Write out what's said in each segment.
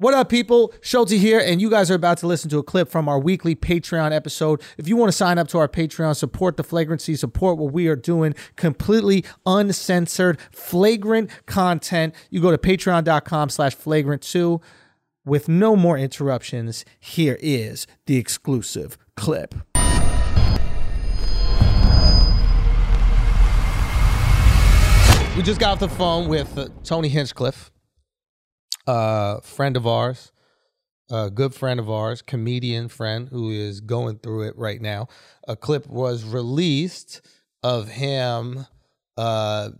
What up, people? Schulz here, and you guys are about to listen to a clip from our weekly Patreon episode. If you want to sign up to our Patreon, support the flagrancy, support what we are doing, completely uncensored, flagrant content, you go to patreon.com slash flagrant2. With no more interruptions, here is the exclusive clip. We just got off the phone with uh, Tony Hinchcliffe, a friend of ours, a good friend of ours, comedian friend who is going through it right now. A clip was released of him uh,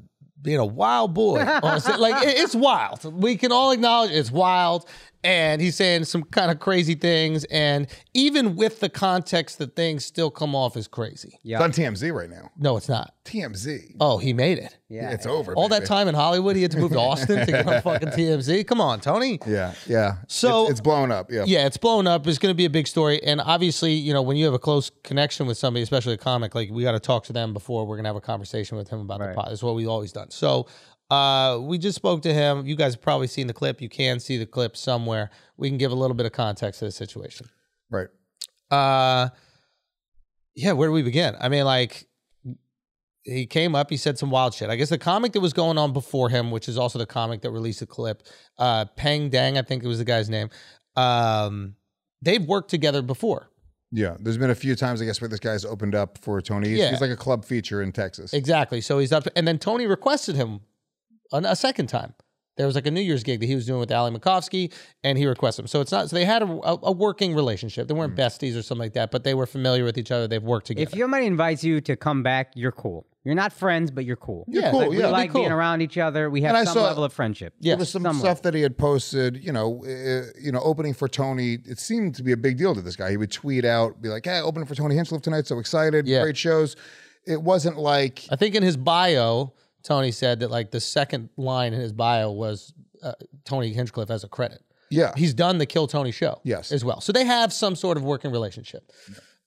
being a wild boy. like it's wild. We can all acknowledge it's wild. And he's saying some kind of crazy things. And even with the context, the things still come off as crazy. It's on TMZ right now. No, it's not. TMZ. Oh, he made it. Yeah, it's over. All that time in Hollywood, he had to move to Austin to get on fucking TMZ. Come on, Tony. Yeah, yeah. So- it's, it's blown up. Yeah. Yeah, it's blown up. It's going to be a big story. And obviously, you know, when you have a close connection with somebody, especially a comic, like we got to talk to them before we're going to have a conversation with him about the Right. pod. That's what we've always done. So uh, we just spoke to him. You guys have probably seen the clip. You can see the clip somewhere. We can give a little bit of context to the situation. Right. Uh, yeah, where do we begin? I mean, like, he came up, he said some wild shit. I guess the comic that was going on before him, which is also the comic that released the clip, uh, Peng Dang, I think it was the guy's name. Um, they've worked together before. Yeah. There's been a few times, I guess, where this guy's opened up for Tony. He's, Yeah. he's like a club feature in Texas. Exactly. So he's up, and then Tony requested him a second time. There was like a New Year's gig that he was doing with Ali Macofsky, and he requested him. So it's not. So they had a, a, a working relationship. They weren't besties or something like that, but they were familiar with each other. They've worked together. If somebody invites you to come back, you're cool. You're not friends, but you're cool. Yeah, cool, Like, we yeah. like Be being cool. around each other. We have And I some saw- level of friendship. Yeah. There was some somewhat. stuff that he had posted, you know, uh, you know, opening for Tony. It seemed to be a big deal to this guy. He would tweet out, be like, "Hey, opening for Tony Hinchcliffe tonight, so excited, Yeah. great shows." It wasn't like, I think in his bio, Tony said that like the second line in his bio was uh, Tony Hinchcliffe as a credit. yeah, He's done the Kill Tony show, Yes. as well. So they have some sort of working relationship.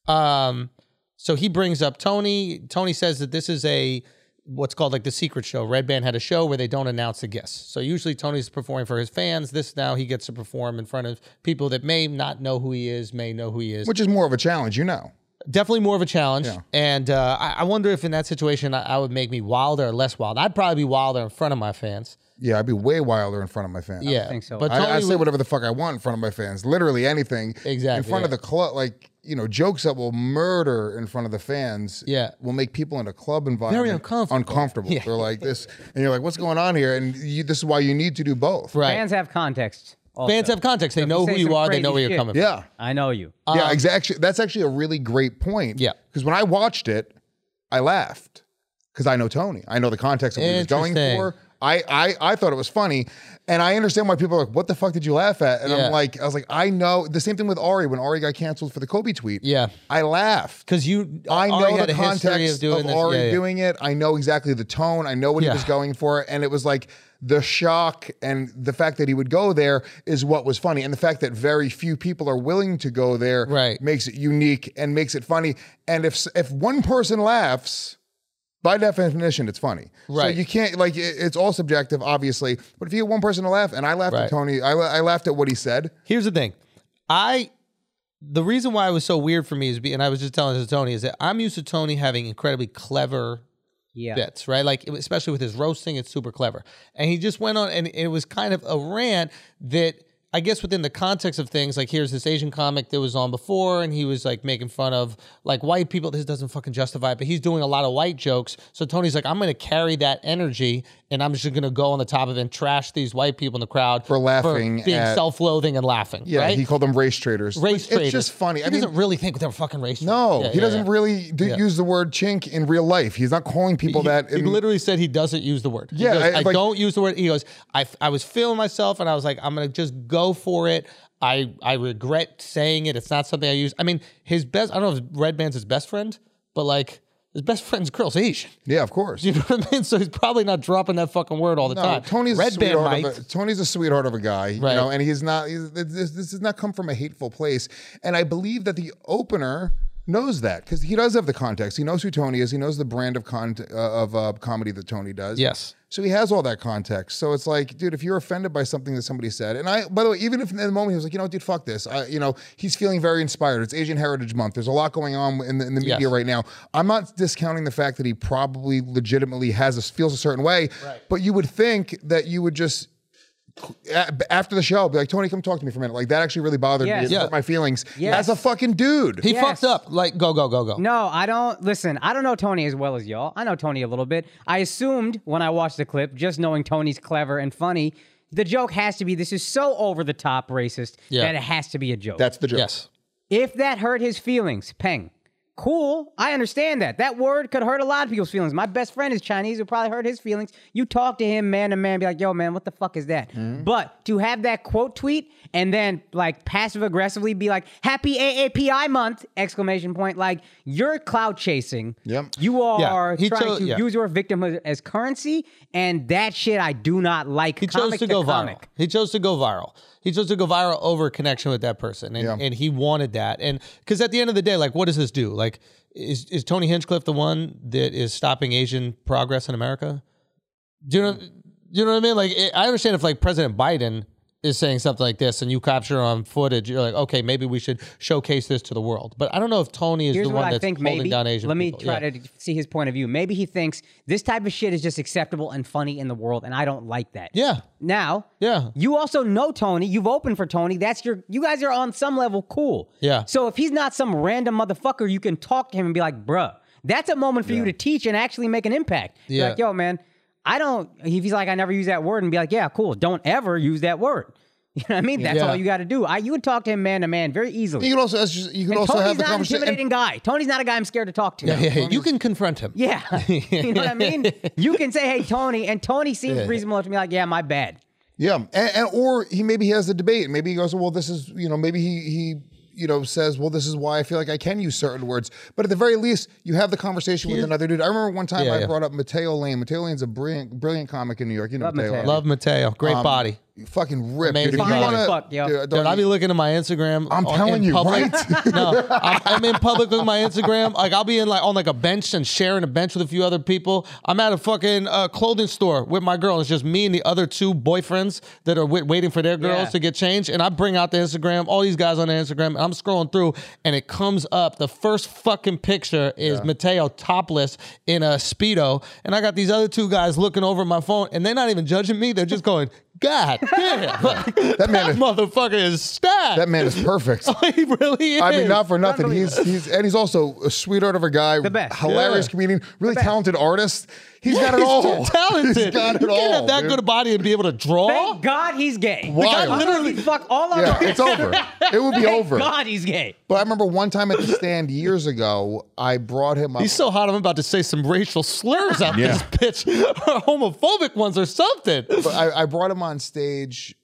Um, so he brings up Tony. Tony says that this is a what's called like the secret show. Redban had a show where they don't announce the guests. So usually Tony's performing for his fans. This now he gets to perform in front of people that may not know who he is, may know who he is. which is more of a challenge, you know. Definitely more of a challenge. Yeah. And uh, I, I wonder if in that situation I, I would make me wilder or less wild. I'd probably be wilder in front of my fans. Yeah, I'd be way wilder in front of my fans. Yeah, I think so. But Tony I, I say whatever the fuck I want in front of my fans. Literally anything. Exactly, In front of the club, like, you know, jokes that will murder in front of the fans. Yeah. Will make people in a club environment uncomfortable. uncomfortable. Yeah. They're like this. And you're like, what's going on here? And you, this is why you need to do both. right. Fans have context. Also. Fans have context. They if know who you are. They know where you're shit- coming from. Yeah. I know you. yeah, exactly. That's actually a really great point. Um, Yeah. Because when I watched it, I laughed because I know Tony. I know the context of what he was going Interesting. for. I, I I thought it was funny, and I understand why people are like, "What the fuck did you laugh at?" And Yeah. I'm like, I was like, I know the same thing with Ari when Ari got canceled for the Kobe tweet. Yeah. I laughed. Because you, I Ari know had the context of doing of this. Ari Yeah, yeah. doing it. I know exactly the tone. I know what Yeah. he was going for, and it was like the shock and the fact that he would go there is what was funny, and the fact that very few people are willing to go there Right. makes it unique and makes it funny. And if if one person laughs. By definition, it's funny. Right. So you can't like it- it's all subjective, obviously. But if you get one person to laugh, and I laughed Right. at Tony, I, I laughed at what he said. Here's the thing. I the reason why it was so weird for me is, be, and I was just telling this to Tony, is that I'm used to Tony having incredibly clever Yeah. bits, right? Like especially with his roasting, it's super clever. And he just went on, and it was kind of a rant that I guess within the context of things, like here's this Asian comic that was on before, and he was like making fun of like white people. This doesn't fucking justify it, but he's doing a lot of white jokes. So Tony's like, I'm going to carry that energy, and I'm just going to go on the top of it and trash these white people in the crowd For laughing being at- self-loathing and laughing. Yeah, right? he called them race traders. race traders. It's just funny. He I mean, doesn't really think they're fucking race. No, traders. he Yeah, yeah, doesn't yeah. really do, use the word chink in real life. He's not calling people that. He literally said he doesn't use the word. He Yeah, goes, I- I, like- don't use the word. He goes, I, I was feeling myself and I was like, I'm gonna just go for it. I I regret saying it. It's not something I use. I mean, his best. I don't know if Redban's his best friend, but like his best friend's girl's Asian. yeah, of course. You know what I mean? So he's probably not dropping that fucking word all the No, time. Tony's a Redban sweetheart. Of a, Tony's a sweetheart of a guy, you Right. know, and he's not. He's, this, this does not come from a hateful place, and I believe that the opener knows that because he does have the context. He knows who Tony is. He knows the brand of con- uh, of uh, comedy that Tony does. Yes. So he has all that context. So it's like, dude, if you're offended by something that somebody said, and I, by the way, even if in the moment he was like, you know, dude, fuck this. I, you know, he's feeling very inspired. It's Asian Heritage Month. There's a lot going on in the, in the media Yes. right now. I'm not discounting the fact that he probably legitimately has a, feels a certain way, but you would think that you would just after the show, be like, Tony, come talk to me for a minute. Like that actually really bothered Yes. me. It Yeah. hurt my feelings Yes. as a fucking dude. He Yes. fucked up. Like, go, go, go, go. No, I don't. Listen, I don't know Tony as well as y'all. I know Tony a little bit. I assumed when I watched the clip, just knowing Tony's clever and funny, the joke has to be this is so over the top racist Yeah. that it has to be a joke. That's the joke. Yes. if that hurt his feelings, Peng, cool. I understand that. That word could hurt a lot of people's feelings. My best friend is Chinese. It probably hurt his feelings. You talk to him man to man, be like, yo, man, what the fuck is that? Mm-hmm. But to have that quote tweet and then like passive aggressively be like, happy AAPI month, exclamation point, like you're cloud chasing. Yep. You are he trying chose- to yeah. use your victimhood as currency. And that shit I do not like. He chose comic to go comic. viral. He chose to go viral. He chose to go viral over connection with that person, and, Yeah. and he wanted that. And because at the end of the day, like, what does this do? Like, is is Tony Hinchcliffe the one that is stopping Asian progress in America? Do you know? Do you know what I mean? Like, it, I understand if like President Biden is saying something like this, and you capture on footage, you're like, okay, maybe we should showcase this to the world. But I don't know if Tony is Here's the one I that's think. holding Maybe down Asian let me people. try Yeah. to see his point of view. Maybe he thinks this type of shit is just acceptable and funny in the world, and I don't like that. Yeah. Now, Yeah. you also know Tony. You've opened for Tony. That's your. You guys are on some level cool. Yeah. So if he's not some random motherfucker, you can talk to him and be like, "Bruh, that's a moment for you to teach and actually make an impact." Be Yeah. like, yo, man, I don't. If he's like, I never use that word, and be like, yeah, cool. Don't ever use that word. You know what I mean? That's Yeah. all you got to do. I you would talk to him man to man very easily. You can also as just, you can And also Tony's have the not conversation. intimidating guy. Tony's not a guy I'm scared to talk to. Yeah, yeah, you can confront him. Yeah. you know what I mean? You can say, hey, Tony, and Tony seems reasonable enough to be like, yeah, my bad. Yeah, and, and or he maybe he has the debate. Maybe he goes, well, this is you know maybe he he you know says, well, this is why I feel like I can use certain words. But at the very least, you have the conversation with another dude. I remember one time Yeah, I yeah. brought up Mateo Lane. Mateo Lane's a brilliant brilliant comic in New York. You know Love Mateo. Mateo. Love Mateo. Great Um, body. Fucking rip, dude. If Amazing you body. want to, Fuck, yo. Dude, I be looking at my Instagram. I'm on- telling in you, public. right? no, I'm, I'm in public with my Instagram. Like I'll be in like on like a bench and sharing a bench with a few other people. I'm at a fucking uh, clothing store with my girl. It's just me and the other two boyfriends that are wait, waiting for their girls Yeah. to get changed. And I bring out the Instagram, all these guys on the Instagram. And I'm scrolling through, and it comes up. The first fucking picture is Mateo topless in a speedo, and I got these other two guys looking over my phone, and they're not even judging me. They're just going. God damn, that man is- motherfucker is stacked. That man is perfect. Oh, he really is. I mean, not for nothing. He's he's and he's also a sweetheart of a guy, The best. hilarious Yeah. comedian, really talented artist. He's got it He's all. too talented. He's got it you can't all. have that dude. good a body and be able to draw. Thank God he's gay. Wild. God literally fuck all our Yeah, it's over. It would be Thank over. God he's gay. But I remember one time at the stand years ago, I brought him up. He's so hot. I'm about to say some racial slurs out Yeah. this bitch, or homophobic ones, or something. but I, I brought him on stage,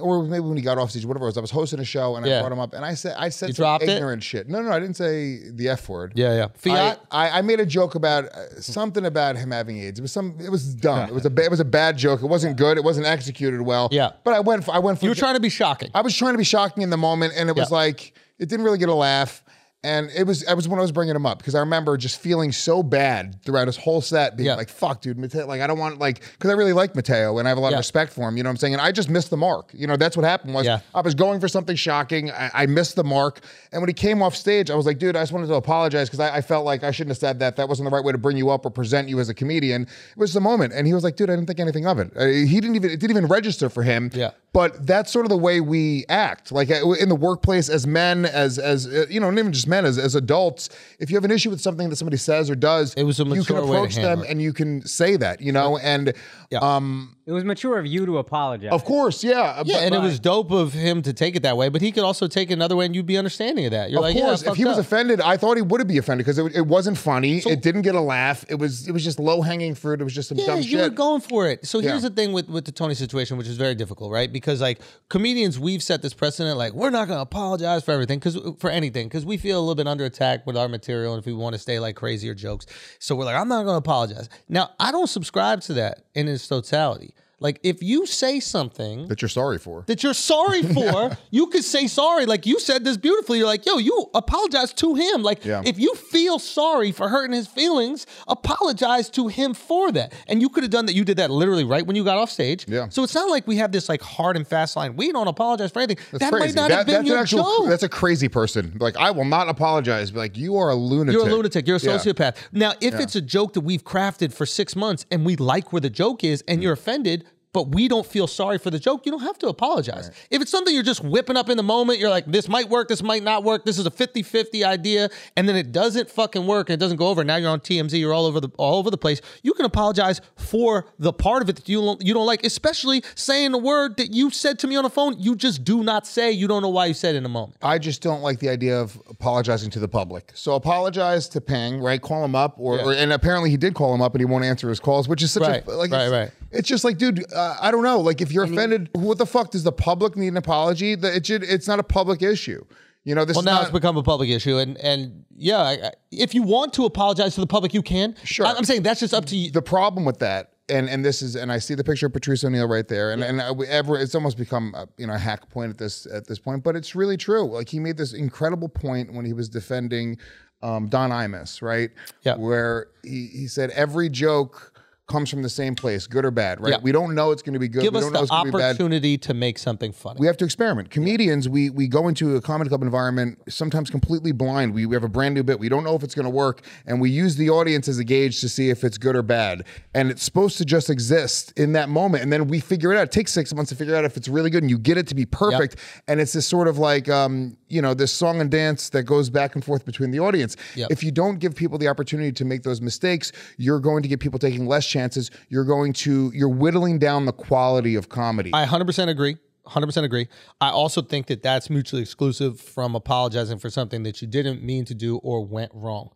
or maybe when he got off stage, whatever it was. I was hosting a show and I brought him up, and I said, I said You some dropped it? ignorant shit. No, no, I didn't say the f word. Yeah, yeah. I, Fiat. I, I made a joke about uh, something about him having AIDS. It was some. It was dumb. It was a. It was a bad joke. It wasn't good. It wasn't executed well. Yeah. But I went. For, I went for. you were trying to be shocking. I was trying to be shocking in the moment, and it was Yeah. like it didn't really get a laugh. And it was it was when I was bringing him up because I remember just feeling so bad throughout his whole set, being Yeah. like, "Fuck, dude, Mateo." Like I don't want like because I really like Mateo and I have a lot Yeah. of respect for him. You know what I'm saying? And I just missed the mark. You know that's what happened was Yeah. I was going for something shocking. I, I missed the mark, and when he came off stage, I was like, "Dude, I just wanted to apologize because I, I felt like I shouldn't have said that. That wasn't the right way to bring you up or present you as a comedian." It was the moment, and he was like, "Dude, I didn't think anything of it. Uh, he didn't even it didn't even register for him." Yeah. But that's sort of the way we act, like uh, in the workplace as men, as as uh, you know, not even just men, as as adults. If you have an issue with something that somebody says or does, It was a you can mature way to approach them it. and you can say that, you know. And Yeah. um, It was mature of you to apologize. of course, yeah, uh, yeah, but- and it was dope of him to take it that way, but he could also take it another way, and you'd be understanding of that. You're Of like, course, yeah, if he fucked was up. offended, I thought he would be offended because it, it wasn't funny. it didn't get a laugh. It was it was just low hanging fruit. It was just some Yeah, dumb you were going for it. So here's Yeah. the thing with with the Tony situation, which is very difficult, right? Because like comedians, we've set this precedent, like we're not going to apologize for everything, because for anything, because we feel a little bit under attack with our material, and if we want to stay like crazier jokes, so we're like, I'm not going to apologize. Now, I don't subscribe to that in its totality. Like if you say something that you're sorry for. that you're sorry for, you could say sorry. Like you said this beautifully. You're like, yo, you apologize to him. Like Yeah. if you feel sorry for hurting his feelings, apologize to him for that. And you could have done that. You did that literally right when you got off stage. Yeah. So it's not like we have this like hard and fast line. We don't apologize for anything. That's that crazy. might not That- have been your actual, joke. That's a crazy person. Like I will not apologize. Like you are a lunatic. You're a lunatic. You're a Yeah. sociopath. Now, if it's a joke that we've crafted for six months and we like where the joke is and mm. you're offended, but we don't feel sorry for the joke, you don't have to apologize. If it's something you're just whipping up in the moment, you're like, this might work, this might not work, this is a 50 50 idea, and then it doesn't fucking work and it doesn't go over. Now you're on TMZ, you're all over the all over the place. You can apologize for the part of it that you don't, you don't like, especially saying the word that you said to me on the phone, you just do not say. You don't know why you said it in a moment. I just don't like the idea of apologizing to the public. So apologize to Peng, right? Call him up, or, Yeah. or and apparently he did call him up and he won't answer his calls, which is such Right, a like right, right. It's just like, dude, uh, I don't know. Like if you're offended, what the fuck does the public need an apology? The- It should. It's not a public issue. You know, this Well, now not. it's become a public issue, and and yeah, I- I- if you want to apologize to the public, you can. Sure. I- I'm saying that's just up to you. the problem with that, and and this is, and I see the picture of Patrice O'Neal right there, and and I, ever, it's almost become a, you know a hack point at this at this point, but it's really true. Like he made this incredible point when he was defending um, Don Imus, right? Yeah. Where he he said every joke comes from the same place, good or bad, right? Yeah. We don't know it's going to be good. Give we us don't know the it's going to be bad. opportunity to make something funny. We have to experiment. Comedians, we we go into a comedy club environment sometimes completely blind. We, we have a brand new bit. We don't know if it's going to work, and we use the audience as a gauge to see if it's good or bad. And it's supposed to just exist in that moment, and then we figure it out. It takes six months to figure out if it's really good, and you get it to be perfect. And it's this sort of like um, you know this song and dance that goes back and forth between the audience. Yep. If you don't give people the opportunity to make those mistakes, you're going to get people taking less chances. You're going to you're whittling down the quality of comedy. I 100% agree. 100% agree. I also think that that's mutually exclusive from apologizing for something that you didn't mean to do or went wrong.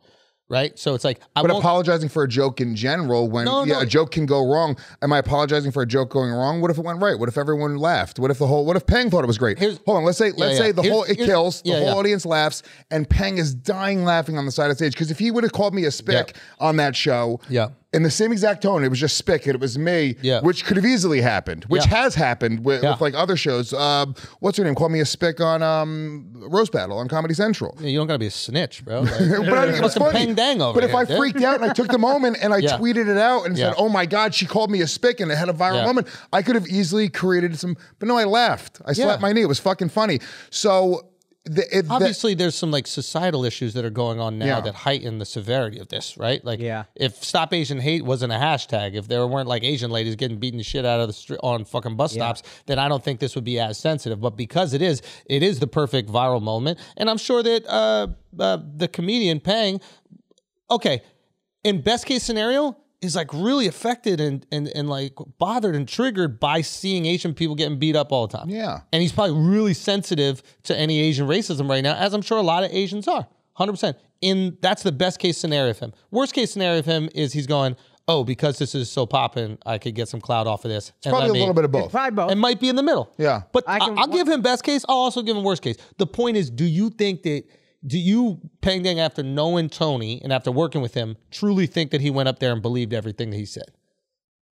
Right? So it's like I But won't apologizing for a joke in general, when No, yeah, no. a joke can go wrong, am I apologizing for a joke going wrong? What if it went right? What if everyone laughed? What if the whole? What if Peng thought it was great? Here's- Hold on, let's say let's yeah. say the Here's- whole it here's- kills, the yeah, whole yeah. audience laughs, and Peng is dying laughing on the side of stage because if he would have called me a spick on that show, Yeah. In the same exact tone, it was just spick, and it was me, Yeah. which could have easily happened, which Yeah. has happened with, Yeah. with like other shows. Um, what's her name? Call me a spick on um, Roast Battle on Comedy Central. you don't got to be a snitch, bro. Like, But I mean, Put it's funny. peng dang over But if I dude. freaked out and I took the moment and I tweeted it out and said, "Oh my God, she called me a spick," and it had a viral moment, I could have easily created some. But no, I laughed. I slapped my knee. It was fucking funny. So. The, it, that- Obviously, there's some like societal issues that are going on now Yeah. that heighten the severity of this, right? Like, Yeah. if "Stop Asian Hate" wasn't a hashtag, if there weren't like Asian ladies getting beaten the shit out of the street on fucking bus stops, then I don't think this would be as sensitive. But because it is, it is the perfect viral moment, and I'm sure that uh, uh, the comedian Pang, okay, in best case scenario. Is like really affected and, and and like bothered and triggered by seeing Asian people getting beat up all the time. Yeah. And he's probably really sensitive to any Asian racism right now, as I'm sure a lot of Asians are. 100%. In that's the best case scenario of him. Worst case scenario of him is he's going, "Oh, because this is so popping, I could get some cloud off of this." and probably a me- little bit of both. Probably both. It might be in the middle. Yeah. But I I can- will give him best case. I'll also give him worst case. The point is, do you think that do you, Peng Dang, after knowing Tony and after working with him, truly think that he went up there and believed everything that he said?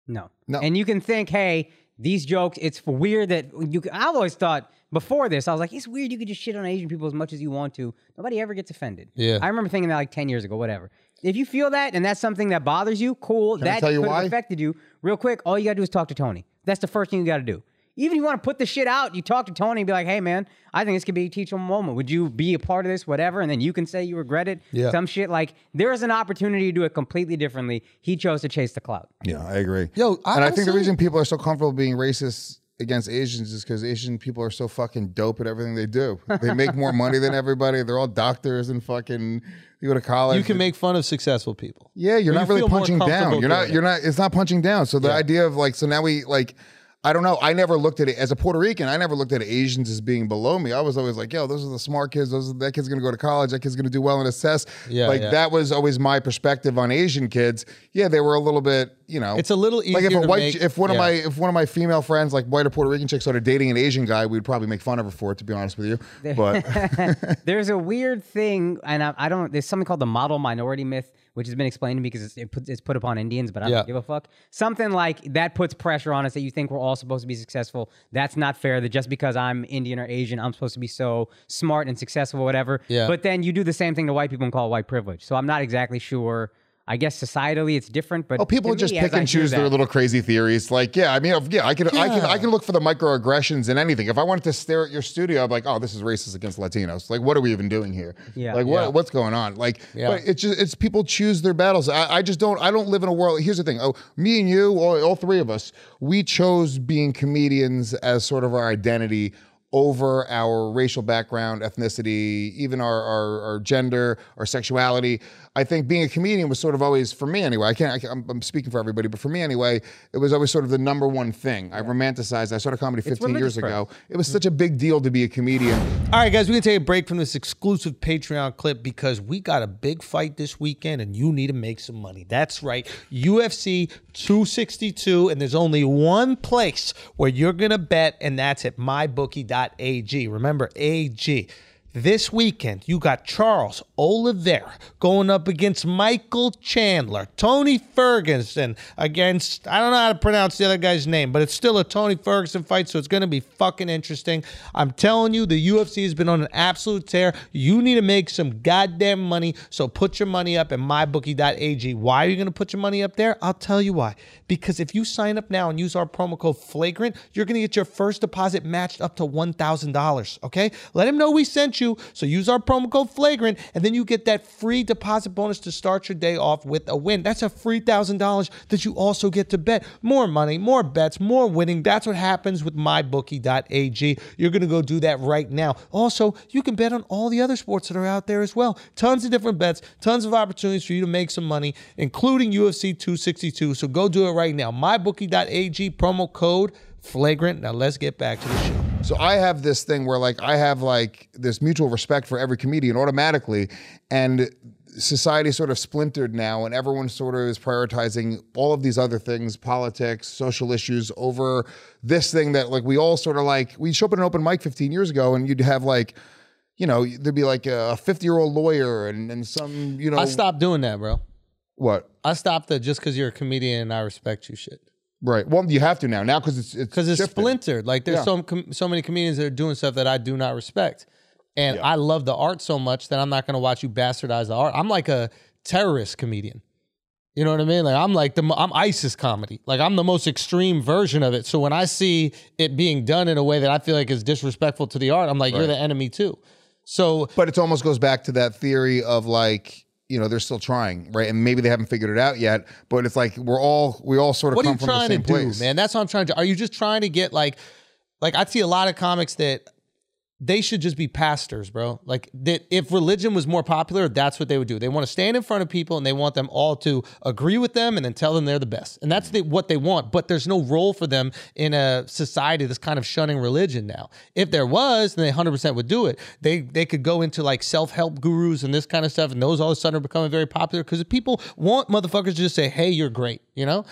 No. No. And you can think, hey, these jokes, it's weird that you. I always thought before this, I was like, it's weird you could just shit on Asian people as much as you want to. Nobody ever gets offended. Yeah. I remember thinking that like 10 years ago, whatever. If you feel that and that's something that bothers you, cool. I that tell you could have affected you. Real quick, all you gotta do is talk to Tony. That's the first thing you gotta do. Even if you want to put the shit out, you talk to Tony and be like, hey man, I think this could be a teachable moment. Would you be a part of this, whatever? And then you can say you regret it. Yeah. Some shit like there is an opportunity to do it completely differently. He chose to chase the clout. Yeah, I agree. Yo, I- and I think the reason people are so comfortable being racist against Asians is because Asian people are so fucking dope at everything they do. They make more money than everybody. They're all doctors and fucking. You go to college. You can make fun of successful people. Yeah, you're Or not you really punching down. You're not. You're not. It's not punching down. So the idea of like, so now we like. I don't know. I never looked at it as a Puerto Rican. I never looked at Asians as being below me. I was always like, "Yo, those are the smart kids. Those are, that kid's gonna go to college. That kid's gonna do well in his test." Yeah, like yeah. that was always my perspective on Asian kids. Yeah, they were a little bit, you know. It's a little like if easier a to white, make- if one of my, if one of my female friends, like white or Puerto Rican chick, started dating an Asian guy, we'd probably make fun of her for it. To be honest with you, but There's a weird thing, and I, I don't. There's something called the model minority myth, which has been explained to me because it's, it puts, it's put upon Indians, but I Yeah. don't give a fuck. Something like that puts pressure on us that you think we're all supposed to be successful. That's not fair. That just because I'm Indian or Asian, I'm supposed to be so smart and successful, whatever. Yeah. But then you do the same thing to white people and call it white privilege. So I'm not exactly sure. I guess societally it's different, but Oh, people just me, pick and choose their little crazy theories. Like, yeah, I mean, yeah, I can, I can, I can look for the microaggressions in anything. If I wanted to stare at your studio, I'm like, oh, this is racist against Latinos. Like, what are we even doing here? Yeah. Like, what, Yeah. what's going on? Like, Yeah. but it's just, it's people choose their battles. I, I just don't, I don't live in a world. Here's the thing. Oh, me and you, all, all three of us, we chose being comedians as sort of our identity over our racial background, ethnicity, even our, our, our gender, our sexuality. I think being a comedian was sort of always, for me anyway, I can't, I can't I'm, I'm speaking for everybody, but for me anyway, it was always sort of the number one thing. I romanticized, I started comedy 15 years ago. It was mm. such a big deal to be a comedian. All right, guys, we're gonna take a break from this exclusive Patreon clip because we got a big fight this weekend and you need to make some money. That's right, UFC 262, and there's only one place where you're gonna bet, and that's at mybookie.ag. Remember, AG. This weekend, you got Charles Oliveira going up against Michael Chandler, Tony Ferguson against, I don't know how to pronounce the other guy's name, but it's still a Tony Ferguson fight, so it's going to be fucking interesting. I'm telling you, the UFC has been on an absolute tear. You need to make some goddamn money, so put your money up at mybookie.ag. Why are you going to put your money up there? I'll tell you why. Because if you sign up now and use our promo code FLAGRANT, you're going to get your first deposit matched up to $1,000, okay? Let him know we sent you. So use our promo code FLAGRANT, and then you get that free deposit bonus to start your day off with a win. That's a free $1,000 that you also get to bet. More money, more bets, more winning. That's what happens with mybookie.ag. You're to go do that right now. Also, you can bet on all the other sports that are out there as well. Tons of different bets, tons of opportunities for you to make some money, including UFC 262. So go do it right now. mybookie.ag, promo code flagrant. Now let's get back to the show. So I have this thing where like I have like this mutual respect for every comedian automatically, and society sort of splintered now, and everyone sort of is prioritizing all of these other things, politics, social issues over this thing that like we all sort of like. We show up at an open mic 15 years ago, and you'd have like. You know, there'd be like a 50 year old lawyer and, and some, you know, I stopped doing that, bro. what? I stopped the just because you're a comedian and I respect you shit. Right. Well, you have to now, now because it's, it's, Because it's splintered. Like there's Yeah. some com- so many comedians that are doing stuff that I do not respect. And I love the art so much that I'm not going to watch you bastardize the art. I'm like a terrorist comedian. You know what I mean? Like I'm like the I'm ISIS comedy. Like I'm the most extreme version of it. So when I see it being done in a way that I feel like is disrespectful to the art, I'm like you're the enemy too. So But it almost goes back to that theory of like, you know, they're still trying, right? And maybe they haven't figured it out yet. But it's like we're all we all sort of what are you from the trying to same do, place. man? That's what I'm trying to. Are you just trying to get like, like I see a lot of comics that they should just be pastors, bro. Like that, if religion was more popular, that's what they would do. They want to stand in front of people and they want them all to agree with them and then tell them they're the best, and that's mm. the, what they want. But there's no role for them in a society that's kind of shunning religion now. If there was, then they 100% would do it. They they could go into like self help gurus and this kind of stuff, and those all of a sudden are becoming very popular because people want motherfuckers to just say, "Hey, you're great," you know.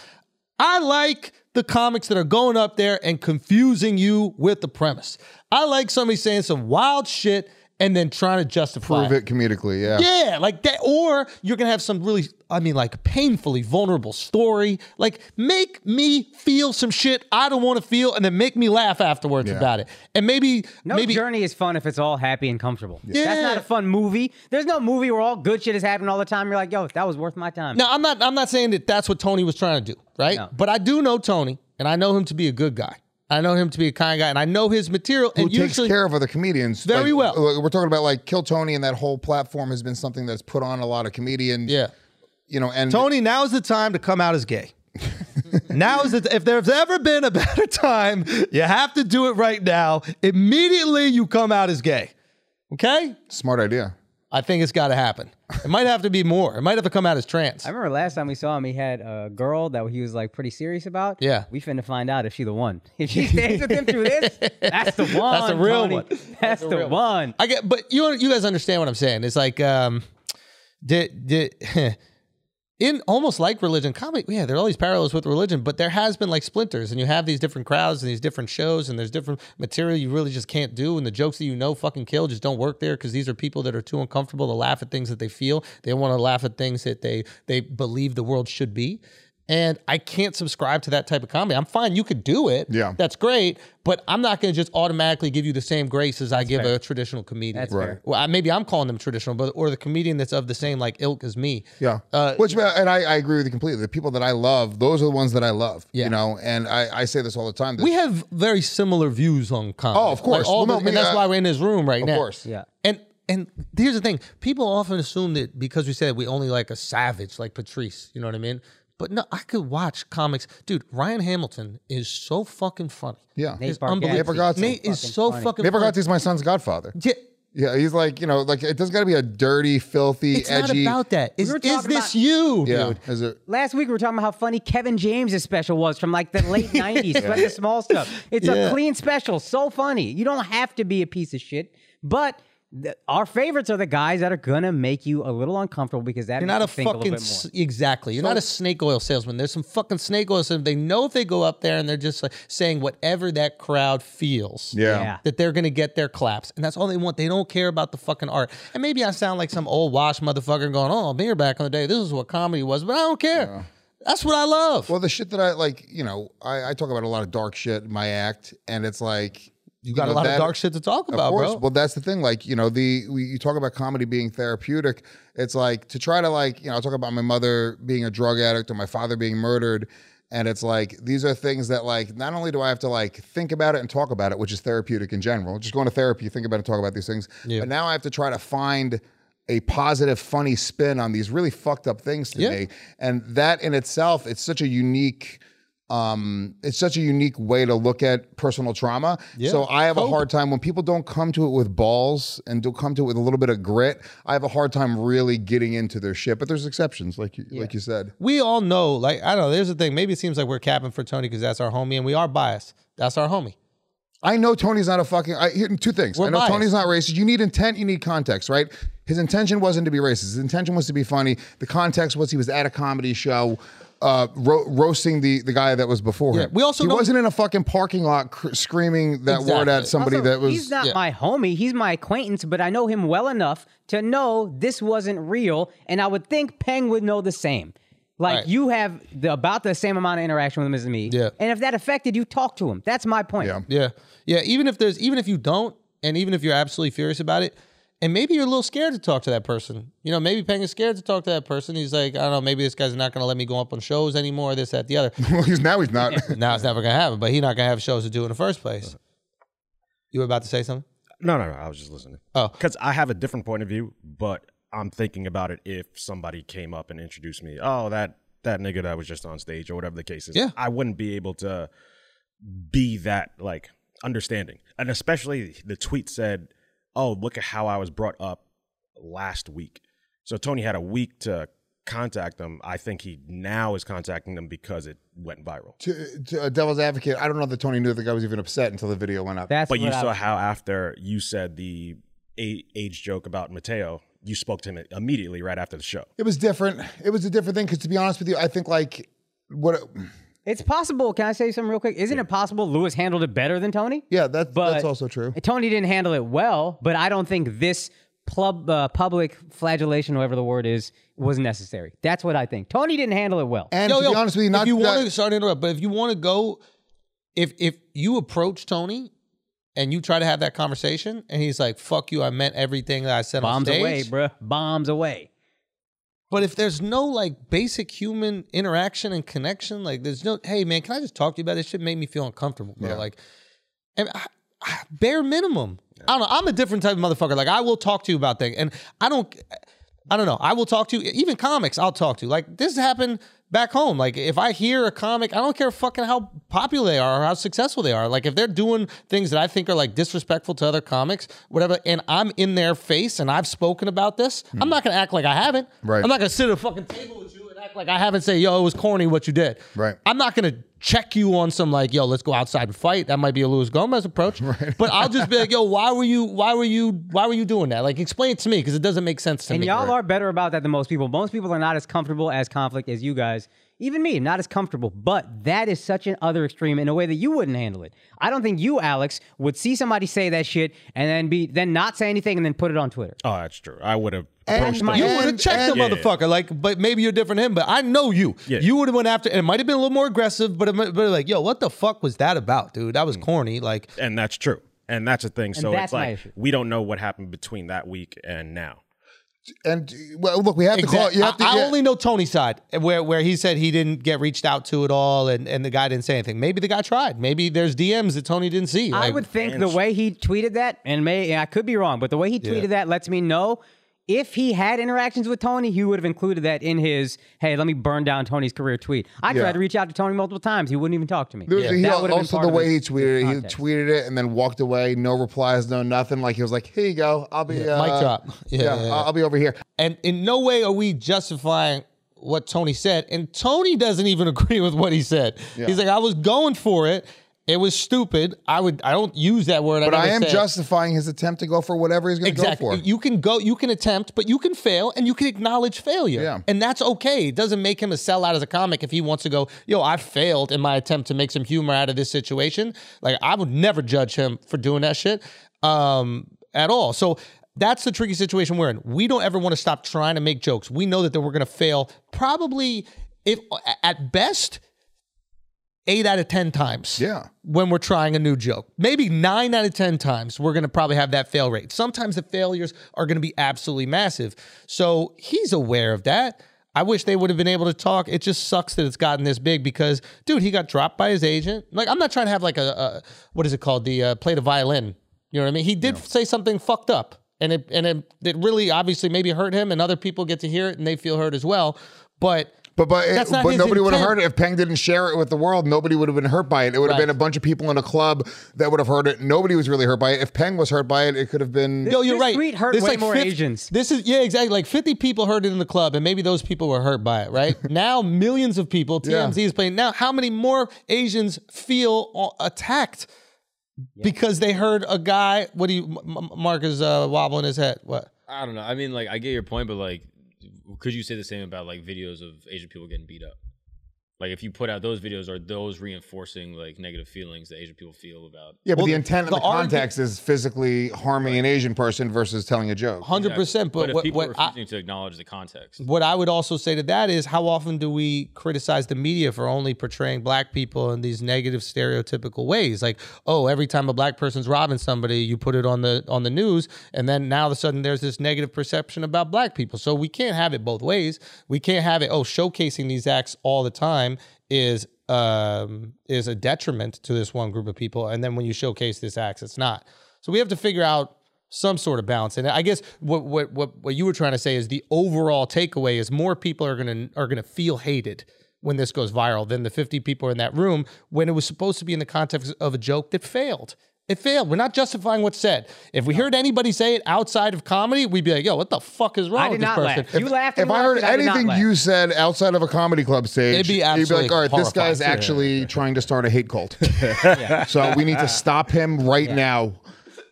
I like the comics that are going up there and confusing you with the premise. I like somebody saying some wild shit and then trying to justify Prove it comedically, yeah. Yeah, like that. Or you're gonna have some really, I mean, like painfully vulnerable story. Like make me feel some shit I don't want to feel, and then make me laugh afterwards Yeah. about it. And maybe, No maybe journey is fun if it's all happy and comfortable. Yeah. That's not a fun movie. There's no movie where all good shit is happening all the time. You're like, yo, that was worth my time. Now, I'm not. I'm not saying that that's what Tony was trying to do, right? No. But I do know Tony, and I know him to be a good guy. I know him to be a kind guy, and I know his material. Who and takes usually, care of other comedians Very like, well. We're talking about like Kill Tony, and that whole platform has been something that's put on a lot of comedians. yeah. you know, and Tony, now is the time to come out as gay. now is the if there's ever been a better time, you have to do it right now. Immediately, you come out as gay. Okay, smart idea. I think it's got to happen. It might have to be more. It might have to come out as trans. I remember last time we saw him, he had a girl that he was like pretty serious about. Yeah. We finna find out if she the one. If she stays with him through this, that's the one. That's the real Tony. one. That's, the the real one. I get, but you you guys understand what I'm saying? It's like, um, did did in almost like religion, comedy, yeah, there are all these parallels with religion, but there has been like splinters, and you have these different crowds and these different shows, and there's different material you really just can't do, and the jokes that you know fucking kill just don't work there because these are people that are too uncomfortable to laugh at things that they feel. They want to laugh at things that they they believe the world should be. And I can't subscribe to that type of comedy. I'm fine. You could do it. Yeah. That's great. But I'm not going to just automatically give you the same grace as I give a traditional comedian. That's fair. Well, I- maybe I'm calling them traditional, but or the comedian that's of the same like ilk as me. Yeah. Uh, Which, and I, I agree with you completely. The people that I love, those are the ones that I love. Yeah. You know, and I, I say this all the time. We have very similar views on comedy. Oh, of course. Like, all Well, no, the- me, and that's uh, why we're in this room right of now. course. Yeah. And and here's the thing: people often assume that because we said we only like a savage like Patrice, you know what I mean? But no, I could watch comics, dude. Ryan Hamilton is so fucking funny. Yeah. Nate It's Bargatze. unbelievable. Nate Bargatze. Nate is Fucking so funny. fucking Neighbor funny. Gotti's my son's godfather. Yeah, Yeah, he's like, you know, like it doesn't got to be a dirty, filthy, it's edgy. not about that. Is, were is talking this about- you, yeah, dude? is it? Last week we were talking about how funny Kevin James' special was from like the late '90s, but the small stuff. It's Yeah. a clean special, so funny. You don't have to be a piece of shit, but th- our favorites are the guys that are gonna make you a little uncomfortable because that You're makes not a you think a fucking little bit s- exactly. You're not a snake oil salesman. There's some fucking snake oil salesmen. They know if they go up there and they're just like saying whatever that crowd feels. Yeah. Yeah. That they're gonna get their claps, and that's all they want. They don't care about the fucking art. And maybe I sound like some old wash motherfucker going, "Oh, me back in the day, this is what comedy was," but I don't care. That's what I love. Well, the shit that I like, you know, I, I talk about a lot of dark shit in my act, and it's like you got know, a lot that- of dark shit to talk Of about, course. bro. Well, that's the thing. Like, you know, the we, you talk about comedy being therapeutic. It's like to try to like, you know, I talk about my mother being a drug addict or my father being murdered. And it's like these are things that like not only do I have to like think about it and talk about it, which is therapeutic in general. Just going to therapy, think about it, talk about these things. Yeah. But now I have to try to find a positive, funny spin on these really fucked up things to Yeah. me. And that in itself, it's such a unique um it's such a unique way to look at personal trauma so i have a hard time when people don't come to it with balls and don't come to it with a little bit of grit i have a hard time really getting into their shit but there's exceptions like you like you said we all know, like, I don't know. There's the thing. Maybe it seems like we're capping for Tony because that's our homie, and we are biased. That's our homie. i know tony's not a fucking i here two things We're i know biased. tony's not racist you need intent you need context right his intention wasn't to be racist his intention was to be funny the context was he was at a comedy show uh, ro- roasting the the guy that was before Yeah, him. we also he wasn't in a fucking parking lot cr- screaming that word at somebody Also, that was. he's not yeah. my homie. He's my acquaintance, but I know him well enough to know this wasn't real, and I would think Peng would know the same. Like Right. you have the, about the same amount of interaction with him as me. Yeah. And if that affected you, talk to him. That's my point. Yeah. Yeah. Yeah. Even if there's, even if you don't, and even if you're absolutely furious about it, and maybe you're a little scared to talk to that person. You know, maybe Peng is scared to talk to that person. He's like, I don't know, maybe this guy's not going to let me go up on shows anymore, this, that, the other. well, he's now he's not. now it's never going to happen, but he's not going to have shows to do in the first place. You were about to say something? No, no, no. I was just listening. Oh. because I have a different point of view, but I'm thinking about it if somebody came up and introduced me. Oh, that that nigga that was just on stage, or whatever the case is. Yeah. I wouldn't be able to be that like understanding, and especially the tweet said, "Oh, look at how I was brought up last week." So Tony had a week to contact them. I think he now is contacting them because it went viral. to, to a devil's advocate, I don't know that Tony knew the guy was even upset until the video went up. That's But you I- saw how after you said the age joke about Mateo, you spoke to him immediately right after the show. it was different. It was a different thing because, to be honest with you, I think like what. It's possible. Can I say something real quick? Isn't it possible Luis handled it better than Tony? Yeah, that, But that's also true. Tony didn't handle it well, but I don't think this plub, uh, public flagellation, whatever the word is, was necessary. That's what I think. Tony didn't handle it well. And to be honest with you, not if you that, want to sorry to interrupt, but if you want to go, if if you approach Tony and you try to have that conversation, and he's like, "Fuck you," I meant everything that I said Bombs on stage. away, bruh. Bombs away. But if there's no like basic human interaction and connection, like there's no, hey man, can I just talk to you about this? Shit made me feel uncomfortable, bro. Yeah. Like, and I, I, bare minimum. I don't know. I'm a different type of motherfucker. Like I will talk to you about things, and I don't. I don't know. I will talk to you. Even comics, I'll talk to. Like this happened back home. Like if I hear a comic, I don't care fucking how popular they are or how successful they are. Like if they're doing things that I think are like disrespectful to other comics, whatever, and I'm in their face and I've spoken about this, I'm not gonna act like I haven't. Right. I'm not gonna sit at a fucking table with you and act like I haven't say, yo, it was corny what you did. Right. I'm not gonna check you on some like, yo, let's go outside and fight. That might be a Luis Gomez approach. But I'll just be like, yo, why were you, why were you, why were you doing that? Like, explain it to me because it doesn't make sense to And me. And y'all are better about that than most people. Most people are not as comfortable as conflict as you guys. Even me, not as comfortable. But that is such an other extreme in a way that you wouldn't handle it. I don't think you, Alex, would see somebody say that shit and then be then not say anything and then put it on Twitter. Oh, that's true. I would have And my- You would have And- checked the and- motherfucker, like, but maybe you're different than him. But I know you. Yeah. You would have went after, and it might have been a little more aggressive, but it might, but like, yo, what the fuck was that about, dude? That was mm. corny. Like, and that's true. And that's a thing. So it's like issue. we don't know what happened between that week and now. And well, look, we have to call. You have to. I, I yeah. only know Tony's side, where where he said he didn't get reached out to at all, and, and the guy didn't say anything. Maybe the guy tried. Maybe there's DMs that Tony didn't see. I would think the way he tweeted that, and may I could be wrong, but the way he tweeted that lets me know if he had interactions with Tony, he would have included that in his "Hey, let me burn down Tony's career" tweet. I Yeah. tried to reach out to Tony multiple times; he wouldn't even talk to me. There was- he That would have been also part the of way he tweeted it, he tweeted it and then walked away, no replies, no nothing. Like he was like, "Here you go, I'll be Yeah, uh, mic drop. Yeah, Yeah, yeah, yeah. I'll I'll be over here." and in no way are we justifying what Tony said. And Tony doesn't even agree with what he said. He's like, I was going for it. It was stupid. I would. I don't use that word. But I, I am justifying his attempt to go for whatever he's going to go Exactly. for. You can go, you can attempt, but you can fail and you can acknowledge failure. Yeah. And that's okay. It doesn't make him a sellout as a comic if he wants to go, yo, I failed in my attempt to make some humor out of this situation. Like, I would never judge him for doing that shit um, at all. So that's the tricky situation we're in. We don't ever want to stop trying to make jokes. We know that we're going to fail probably, if at best, eight out of 10 times Yeah. when we're trying a new joke. Maybe nine out of 10 times, we're going to probably have that fail rate. Sometimes the failures are going to be absolutely massive. So he's aware of that. I wish they would have been able to talk. It just sucks that it's gotten this big because, dude, he got dropped by his agent. Like, I'm not trying to have like a, a what is it called? The uh, play the violin. You know what I mean? He did say something fucked up. And it and it, it really obviously maybe hurt him, and other people get to hear it and they feel hurt as well. But But but it- but nobody would have heard it if Peng didn't share it with the world. Nobody would have been hurt by it. It would have Right. been a bunch of people in a club that would have heard it. Nobody was really hurt by it. If Peng was hurt by it, it could have been. Yo, you're This right. tweet hurt There's way more Asians. This is yeah, exactly. Like 50 people heard it in the club, and maybe those people were hurt by it, right? now millions of people. TMZ is playing. Now, how many more Asians feel uh, attacked because they heard a guy? What do you? M- M- Mark is uh, wobbling his head. What? I don't know. I mean, like, I get your point, but like, could you say the same about like videos of Asian people getting beat up? Like, if you put out those videos, are those reinforcing like negative feelings that Asian people feel about? yeah, but Well, the intent and the the, argument- context is physically harming an Asian person versus telling a joke. Hundred percent. But, if what, people what are I, refusing to acknowledge the context, what I would also say to that is how often do we criticize the media for only portraying black people in these negative stereotypical ways like oh every time a black person's robbing somebody you put it on the on the news and then now all of a sudden there's this negative perception about black people so we can't have it both ways we can't have it oh showcasing these acts all the time is um is a detriment to this one group of people and then when you showcase this acts it's not so we have to figure out some sort of balance. And I guess what what what what you were trying to say is the overall takeaway is more people are gonna are gonna feel hated when this goes viral than the 50 people in that room when it was supposed to be in the context of a joke that failed. It failed. We're not justifying what's said. If we heard anybody say it outside of comedy, we'd be like, "Yo, what the fuck is wrong I with this not person?" laugh. You laughed. and If I heard laughed, and did not anything laugh. you said outside of a comedy club stage, It'd be you'd be like, all right, this guy's horrifying. actually trying to start a hate cult. So we need to stop him right now.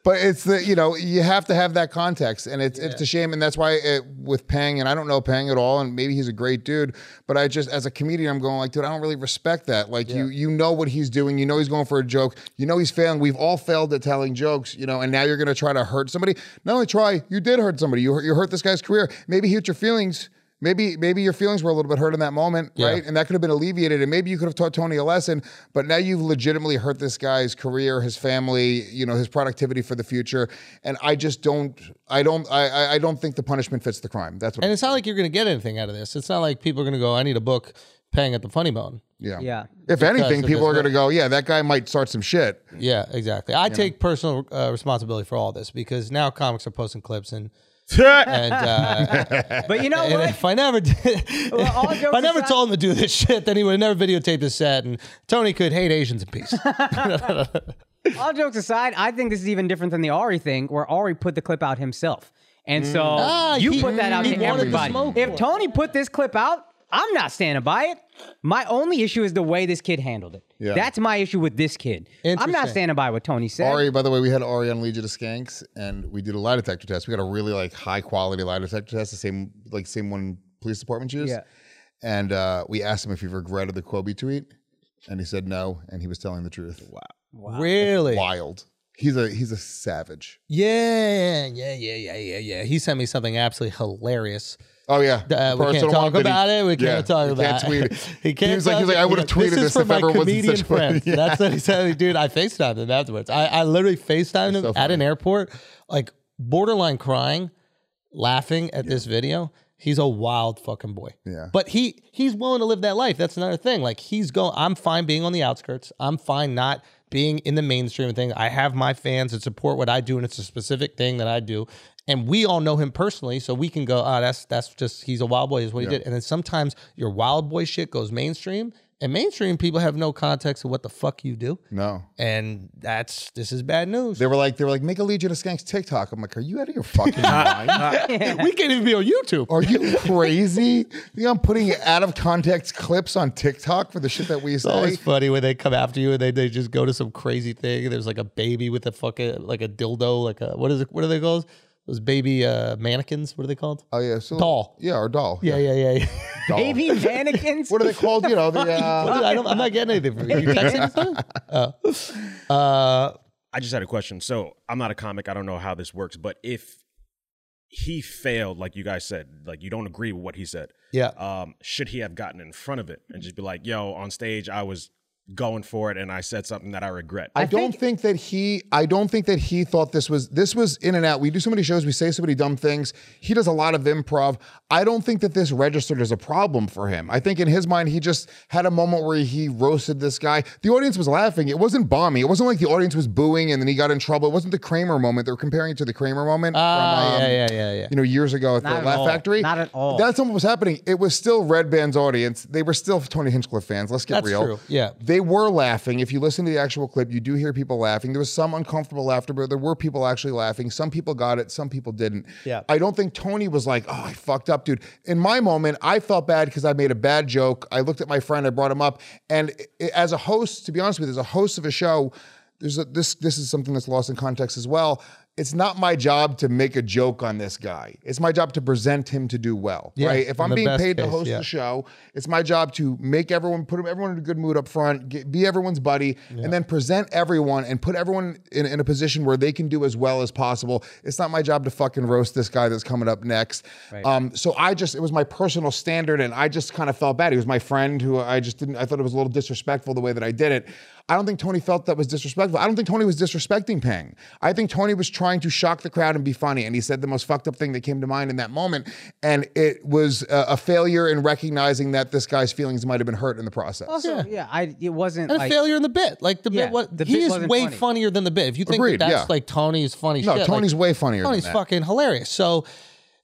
But it's the you know you have to have that context, and it's it's a shame, and that's why it, with Pang, and I don't know Pang at all, and maybe he's a great dude, but I just as a comedian, I'm going like, dude, I don't really respect that. Like you you know what he's doing, you know he's going for a joke, you know he's failing. We've all failed at telling jokes, you know, and now you're gonna try to hurt somebody. Not only try, you did hurt somebody. You hurt, you hurt this guy's career. Maybe he hurt your feelings. Maybe maybe your feelings were a little bit hurt in that moment, right? And that could have been alleviated, and maybe you could have taught Tony a lesson. But now you've legitimately hurt this guy's career, his family, you know, his productivity for the future. And I just don't, I don't, I, I- I don't think the punishment fits the crime. That's what. and it's not like you're going to get anything out of this. It's not like people are going to go, "I need a book Peng at the funny bone." yeah. Yeah. If anything, people are going to go, yeah, that guy might start some shit. Yeah, exactly. I take personal uh, responsibility for all this because now comics are posting clips and and uh, But you know And what? if I never did, Well, if I never aside- told him to do this shit, then he would have never videotaped his set, and Tony could hate Asians in peace. All jokes aside, I think this is even different than the Ari thing, where Ari put the clip out himself, and so Ah, you he- put that out to everybody. If Tony put this clip out, I'm not standing by it. My only issue is the way this kid handled it. Yeah. That's my issue with this kid. I'm not Interesting. standing by what Tony said. Ari, by the way, we had Ari on Legion of Skanks, and we did a lie detector test. We got a really like high quality lie detector test, the same like same one police department used. Yeah. And uh, we asked him if he regretted the Kobe tweet, and he said no, and he was telling the truth. Wow, Really? wild. He's a he's a savage. Yeah, yeah, yeah, yeah, yeah, yeah. He sent me something absolutely hilarious. Oh yeah, Uh, we can't talk that he- about it. We can't yeah, talk about can't tweet it. he can't. He was like, he was like, I would have tweeted this this if wasn't comedian such friends. Yeah. That's what he said. Dude, I FaceTimed him afterwards. I, I literally FaceTimed him so at an airport, like borderline crying, laughing at this video. He's a wild fucking boy. Yeah. But he he's willing to live that life. That's another thing. Like he's going. I'm fine being on the outskirts. I'm fine not being in the mainstream thing. I have my fans that support what I do, and it's a specific thing that I do. And we all know him personally, so we can go, ah, that's that's just he's a wild boy, is what he did. And then sometimes your wild boy shit goes mainstream, and mainstream people have no context of what the fuck you do. No. And that's this is bad news. They were like, they were like, make a Legion of Skanks TikTok. I'm like, are you out of your fucking mind? we can't even be on YouTube. Are you crazy? You know, I'm putting out of context clips on TikTok for the shit that we It's say. always funny when they come after you and they, they just go to some crazy thing. There's like a baby with a fucking like a dildo, like a what is it? What are they called? Those baby uh, mannequins. What are they called? Oh yeah, so Doll. Yeah, or doll. Yeah, yeah, yeah. yeah. doll. Baby mannequins. What are they called? You know, the uh, I don't, I'm not getting anything from you. You texting? Oh. Uh, I just had a question. So I'm not a comic. I don't know how this works, but if he failed, like you guys said, like you don't agree with what he said, yeah. um, should he have gotten in front of it and just be like, "Yo, on stage, I was going for it, and I said something that I regret." I, don't think, that he I don't think that he thought this was this was in and out. We do so many shows, we say so many dumb things. He does a lot of improv. I don't think that this registered as a problem for him. I think in his mind he just had a moment where he roasted this guy. The audience was laughing. It wasn't bombing. It wasn't like the audience was booing and then he got in trouble. It wasn't the Kramer moment. They were comparing it to the Kramer moment Ah, from um, yeah, yeah, yeah, yeah. you know years ago at Not the at Laugh all. Factory. Not at all. That's what was happening. It was still Redban's audience. They were still Tony Hinchcliffe fans. Let's get real. That's real. true. Yeah. They were laughing. If you listen to the actual clip, you do hear people laughing. There was some uncomfortable laughter, but there were people actually laughing. Some people got it, some people didn't. Yeah. I don't think Tony was like, oh, I fucked up, dude. In my moment, I felt bad because I made a bad joke. I looked at my friend, I brought him up. And i- as a host, to be honest with you, as a host of a show, there's a, this this is something that's lost in context as well. It's not my job to make a joke on this guy. It's my job to present him to do well, Yeah, right? If I'm being paid to host yeah. the show, it's my job to make everyone put everyone in a good mood up front, get, be everyone's buddy, and then present everyone and put everyone in, in a position where they can do as well as possible. It's not my job to fucking roast this guy that's coming up next. Um, so I just it was my personal standard, and I just kind of felt bad. He was my friend who I just didn't. I thought it was a little disrespectful the way that I did it. I don't think Tony felt that was disrespectful. I don't think Tony was disrespecting Peng. I think Tony was trying to shock the crowd and be funny. And he said the most fucked up thing that came to mind in that moment. And it was a, a failure in recognizing that this guy's feelings might have been hurt in the process. Also, yeah, I it wasn't and a failure in the bit. Like the Yeah, bit, what the he bit is way funny. funnier than the bit. If you think Agreed, that that's yeah. like Tony's funny No, shit, Tony's like, way funnier Tony's than that. fucking hilarious. So,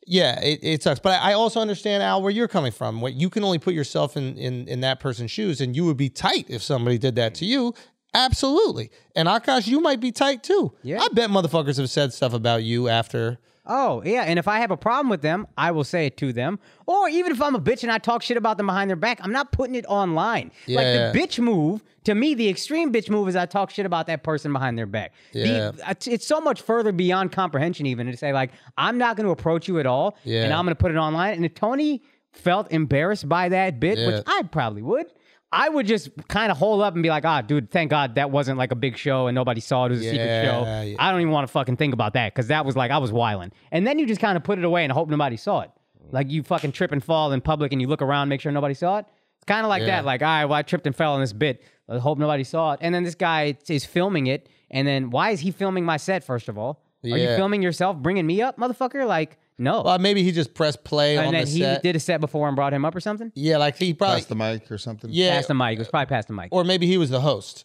yeah, it, it sucks. But I, I also understand Al where you're coming from. What you can only put yourself in in in that person's shoes, and you would be tight if somebody did that to you. Absolutely. And Akaash, you might be tight too. Yeah. I bet motherfuckers have said stuff about you after. Oh, yeah. And if I have a problem with them, I will say it to them. Or even if I'm a bitch and I talk shit about them behind their back, I'm not putting it online. Yeah, like yeah. the bitch move, to me, the extreme bitch move is I talk shit about that person behind their back. Yeah. it's- it's so much further beyond comprehension, even to say, like, I'm not going to approach you at all Yeah. and I'm going to put it online. And if Tony felt embarrassed by that bit, Yeah. which I probably would. I would just kind of hold up and be like, ah, dude, thank God that wasn't like a big show and nobody saw it. It was a secret show. Yeah. I don't even want to fucking think about that because that was like I was wilding. And then you just kind of put it away and hope nobody saw it. Like you fucking trip and fall in public and you look around, make sure nobody saw it. It's kind of like that. Like, all right, well, I tripped and fell on this bit. I hope nobody saw it. And then this guy is filming it. And then why is he filming my set? First of all, are you Yeah. filming yourself, bringing me up, motherfucker? Like, no. Well, maybe he just pressed play and on then the he set. did a set before and brought him up or something. Yeah, like he probably Pass the mic or something. yeah, Past the mic. It was probably past the mic. or maybe he was the host.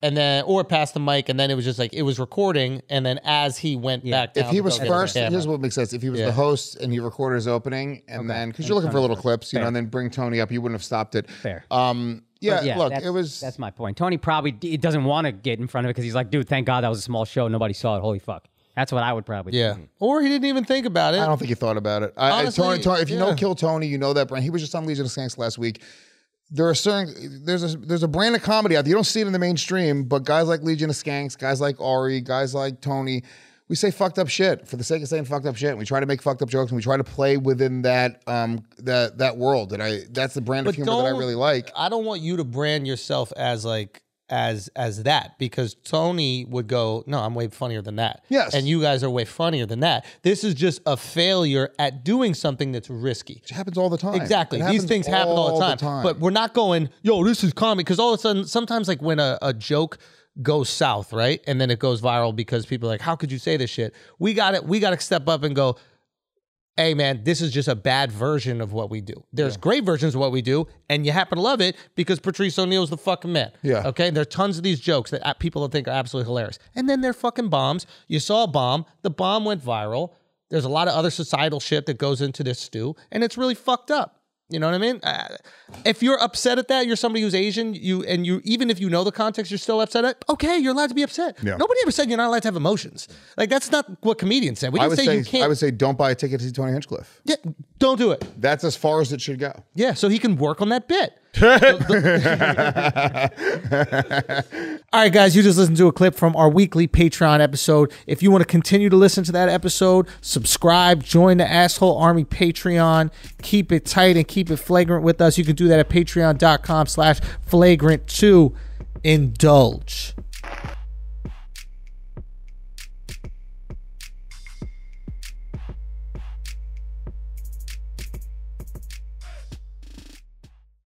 And then, or past the mic, and then it was just like it was recording, and then as he went Yeah. back down, If he was go get the first, camera. here's what makes sense. If he was Yeah. the host and he recorded his opening, and then because you're looking for little clips, you know, and then bring Tony up, you wouldn't have stopped it. Fair. Um, yeah, yeah, look, it was. That's my point. Tony probably d- doesn't want to get in front of it because he's like, dude, thank God that was a small show. Nobody saw it. Holy fuck. That's what I would probably. do. Yeah. Or he didn't even think about it. I don't think he thought about it. I, Honestly, I, Tony, Tony, if you know yeah. Kill Tony, you know that brand. He was just on Legion of Skanks last week. There are certain there's a there's a brand of comedy out there. You don't see it in the mainstream, but guys like Legion of Skanks, guys like Ari, guys like Tony, we say fucked up shit for the sake of saying fucked up shit. And we try to make fucked up jokes and we try to play within that um that that world. And I that's the brand of humor that I really like. I don't want you to brand yourself as like as as that because Tony would go, no, I'm way funnier than that. Yes. and you guys are way funnier than that. This is just a failure at doing something that's risky. It happens all the time. Exactly. These things happen all the time. But we're not going, yo, this is comedy. Because all of a sudden, sometimes like when a, a joke goes south, right? And then it goes viral because people are like, how could you say this shit? We got it. We got to step up and go, hey man, this is just a bad version of what we do. There's great versions of what we do, and you happen to love it because Patrice O'Neal's the fucking man. Yeah. Okay. There are tons of these jokes that uh, people think are absolutely hilarious, and then they're fucking bombs. You saw a bomb. The bomb went viral. There's a lot of other societal shit that goes into this stew, and it's really fucked up. You know what I mean? Uh, if you're upset at that, you're somebody who's Asian, you and you even if you know the context, you're still upset at. Okay, you're allowed to be upset. Yeah. Nobody ever said you're not allowed to have emotions. Like that's not what comedians said. We I didn't would say, say you can't. I would say don't buy a ticket to see Tony Hinchcliffe. Yeah, don't do it. That's as far as it should go. Yeah, so he can work on that bit. All right, guys, you just listened to a clip from our weekly Patreon episode. If you want to continue to listen to that episode, subscribe, join the Asshole Army Patreon. Keep it tight and keep it flagrant with us. You can do that at patreon.com slash flagrant to indulge.